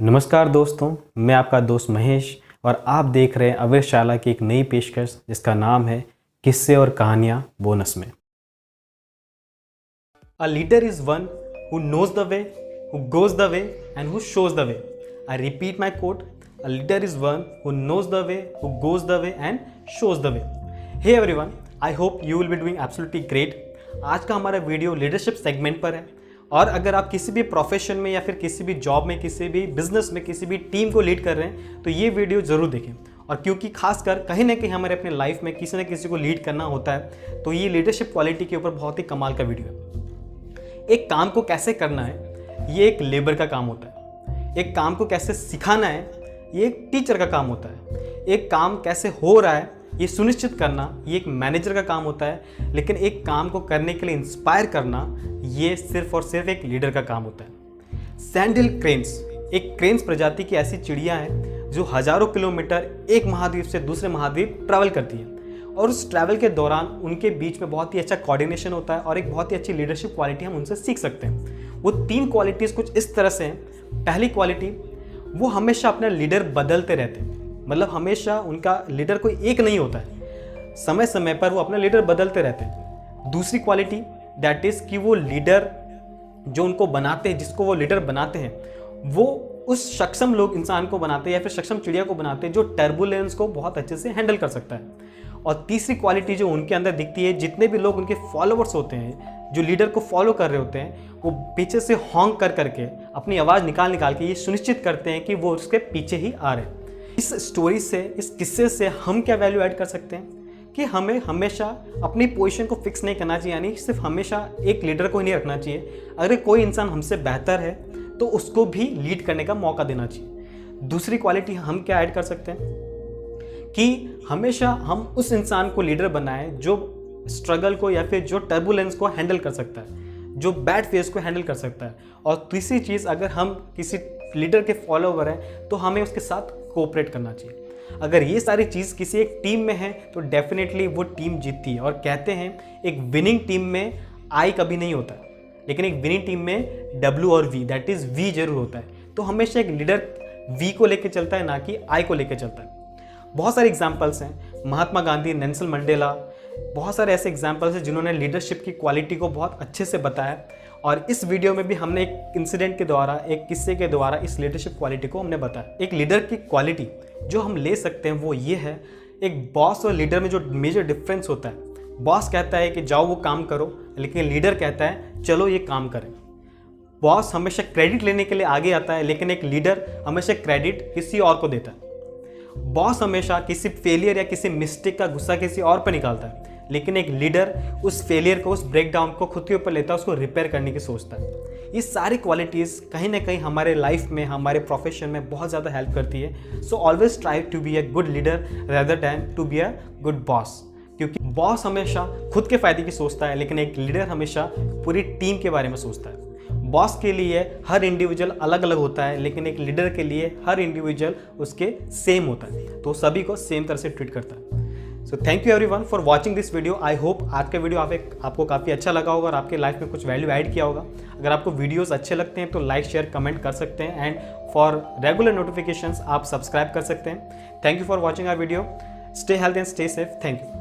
नमस्कार दोस्तों, मैं आपका दोस्त महेश और आप देख रहे हैं अवेशाला की एक नई पेशकश, जिसका नाम है किस्से और कहानियाँ बोनस में। A leader is one who knows the way who goes the way and who shows the way I repeat my quote a leader is one who knows the way who goes the way and shows the way hey everyone I hope you will be doing absolutely great आज का हमारा video leadership segment पर है। और अगर आप किसी भी प्रोफेशन में या फिर किसी भी जॉब में, किसी भी बिज़नेस में, किसी भी टीम को लीड कर रहे हैं तो ये वीडियो ज़रूर देखें। और क्योंकि खासकर कहीं ना कहीं हमारे अपने लाइफ में किसी न किसी को लीड करना होता है तो ये लीडरशिप क्वालिटी के ऊपर बहुत ही कमाल का वीडियो है। एक काम को कैसे करना है, ये एक लेबर का काम होता है। एक काम को कैसे सिखाना है, ये एक टीचर का काम होता है। एक काम कैसे हो रहा है ये सुनिश्चित करना, ये एक मैनेजर का काम होता है, लेकिन एक काम को करने के लिए इंस्पायर करना, ये सिर्फ़ और सिर्फ़ एक लीडर का काम होता है। सैंडल क्रेन्स एक क्रेन्स प्रजाति की ऐसी चिड़िया है, जो हज़ारों किलोमीटर एक महाद्वीप से दूसरे महाद्वीप ट्रैवल करती है। और उस ट्रैवल के दौरान उनके बीच में बहुत ही अच्छा कोऑर्डिनेशन होता है और एक बहुत ही अच्छी लीडरशिप क्वालिटी हम उनसे सीख सकते हैं। वो तीन क्वालिटीज़ कुछ इस तरह से हैं। पहली क्वालिटी वो हमेशा अपना लीडर बदलते रहते हैं। मतलब हमेशा उनका लीडर कोई एक नहीं होता है। समय समय पर वो अपना लीडर बदलते रहते हैं। दूसरी क्वालिटी दैट इज़ कि वो लीडर जो उनको बनाते हैं, जिसको वो लीडर बनाते हैं, वो उस सक्षम लोग, इंसान को बनाते हैं या फिर सक्षम चिड़िया को बनाते हैं जो टर्बुलेंस को बहुत अच्छे से हैंडल कर सकता है। और तीसरी क्वालिटी जो उनके अंदर दिखती है, जितने भी लोग उनके फॉलोअर्स होते हैं, जो लीडर को फॉलो कर रहे होते हैं, वो पीछे से हॉन्ग कर करके अपनी आवाज़ निकाल निकाल के ये सुनिश्चित करते हैं कि वो उसके पीछे ही आ रहे हैं। इस स्टोरी से, इस किस्से से हम क्या वैल्यू ऐड कर सकते हैं? कि हमें हमेशा अपनी पोजीशन को फिक्स नहीं करना चाहिए, यानी सिर्फ़ हमेशा एक लीडर को ही नहीं रखना चाहिए। अगर कोई इंसान हमसे बेहतर है तो उसको भी लीड करने का मौका देना चाहिए। दूसरी क्वालिटी हम क्या ऐड कर सकते हैं? कि हमेशा हम उस इंसान को लीडर बनाएँ जो स्ट्रगल को या फिर जो टर्बुलेंस को हैंडल कर सकता है, जो बैड फ़ेज़ को हैंडल कर सकता है। और तीसरी चीज़, अगर हम किसी लीडर के फॉलोवर हैं तो हमें उसके साथ कोऑपरेट करना चाहिए। अगर ये सारी चीज़ किसी एक टीम में है तो डेफिनेटली वो टीम जीतती है। और कहते हैं, एक विनिंग टीम में आई कभी नहीं होता, लेकिन एक विनिंग टीम में डब्ल्यू और वी दैट इज़ वी ज़रूर होता है। तो हमेशा एक लीडर वी को लेकर चलता है, ना कि आई को लेकर चलता है। बहुत सारे एग्जाम्पल्स हैं। महात्मा गांधी नेंसल मंडेला बहुत सारे ऐसे एग्जाम्पल्स हैं जिन्होंने लीडरशिप की क्वालिटी को बहुत अच्छे से बताया। और इस वीडियो में भी हमने एक इंसिडेंट के द्वारा, एक किस्से के द्वारा इस लीडरशिप क्वालिटी को हमने बताया। एक लीडर की क्वालिटी जो हम ले सकते हैं वो ये है, एक बॉस और लीडर में जो मेजर डिफरेंस होता है। बॉस कहता है कि जाओ वो काम करो, लेकिन लीडर कहता है, चलो ये काम करें। बॉस हमेशा क्रेडिट लेने के लिए आगे आता है, लेकिन एक लीडर हमेशा क्रेडिट किसी और को देता है। बॉस हमेशा किसी फेलियर या किसी मिस्टेक का गुस्सा किसी और पर निकालता है। लेकिन एक लीडर उस फेलियर को, उस ब्रेकडाउन को खुद के ऊपर लेता है, उसको रिपेयर करने की सोचता है। ये सारी क्वालिटीज़ कहीं ना कहीं हमारे लाइफ में, हमारे प्रोफेशन में बहुत ज़्यादा हेल्प करती है। So always try to be a good leader rather than to be a good boss क्योंकि बॉस हमेशा खुद के फ़ायदे की सोचता है, लेकिन एक लीडर हमेशा पूरी टीम के बारे में सोचता है। बॉस के लिए हर इंडिविजुअल अलग अलग होता है, लेकिन एक लीडर के लिए हर इंडिविजुअल उसके सेम होता है। तो सभी को सेम तरह से ट्रीट करता है। So thank you everyone for watching this video I hope आज का वीडियो आप एक, आपको काफ़ी अच्छा लगा होगा और आपके लाइफ में कुछ वैल्यू ऐड किया होगा। अगर आपको वीडियोस अच्छे लगते हैं तो लाइक शेयर कमेंट कर सकते हैं। एंड फॉर रेगुलर नोटिफिकेशंस आप सब्सक्राइब कर सकते हैं। Thank you for watching our video stay health and stay safe thank you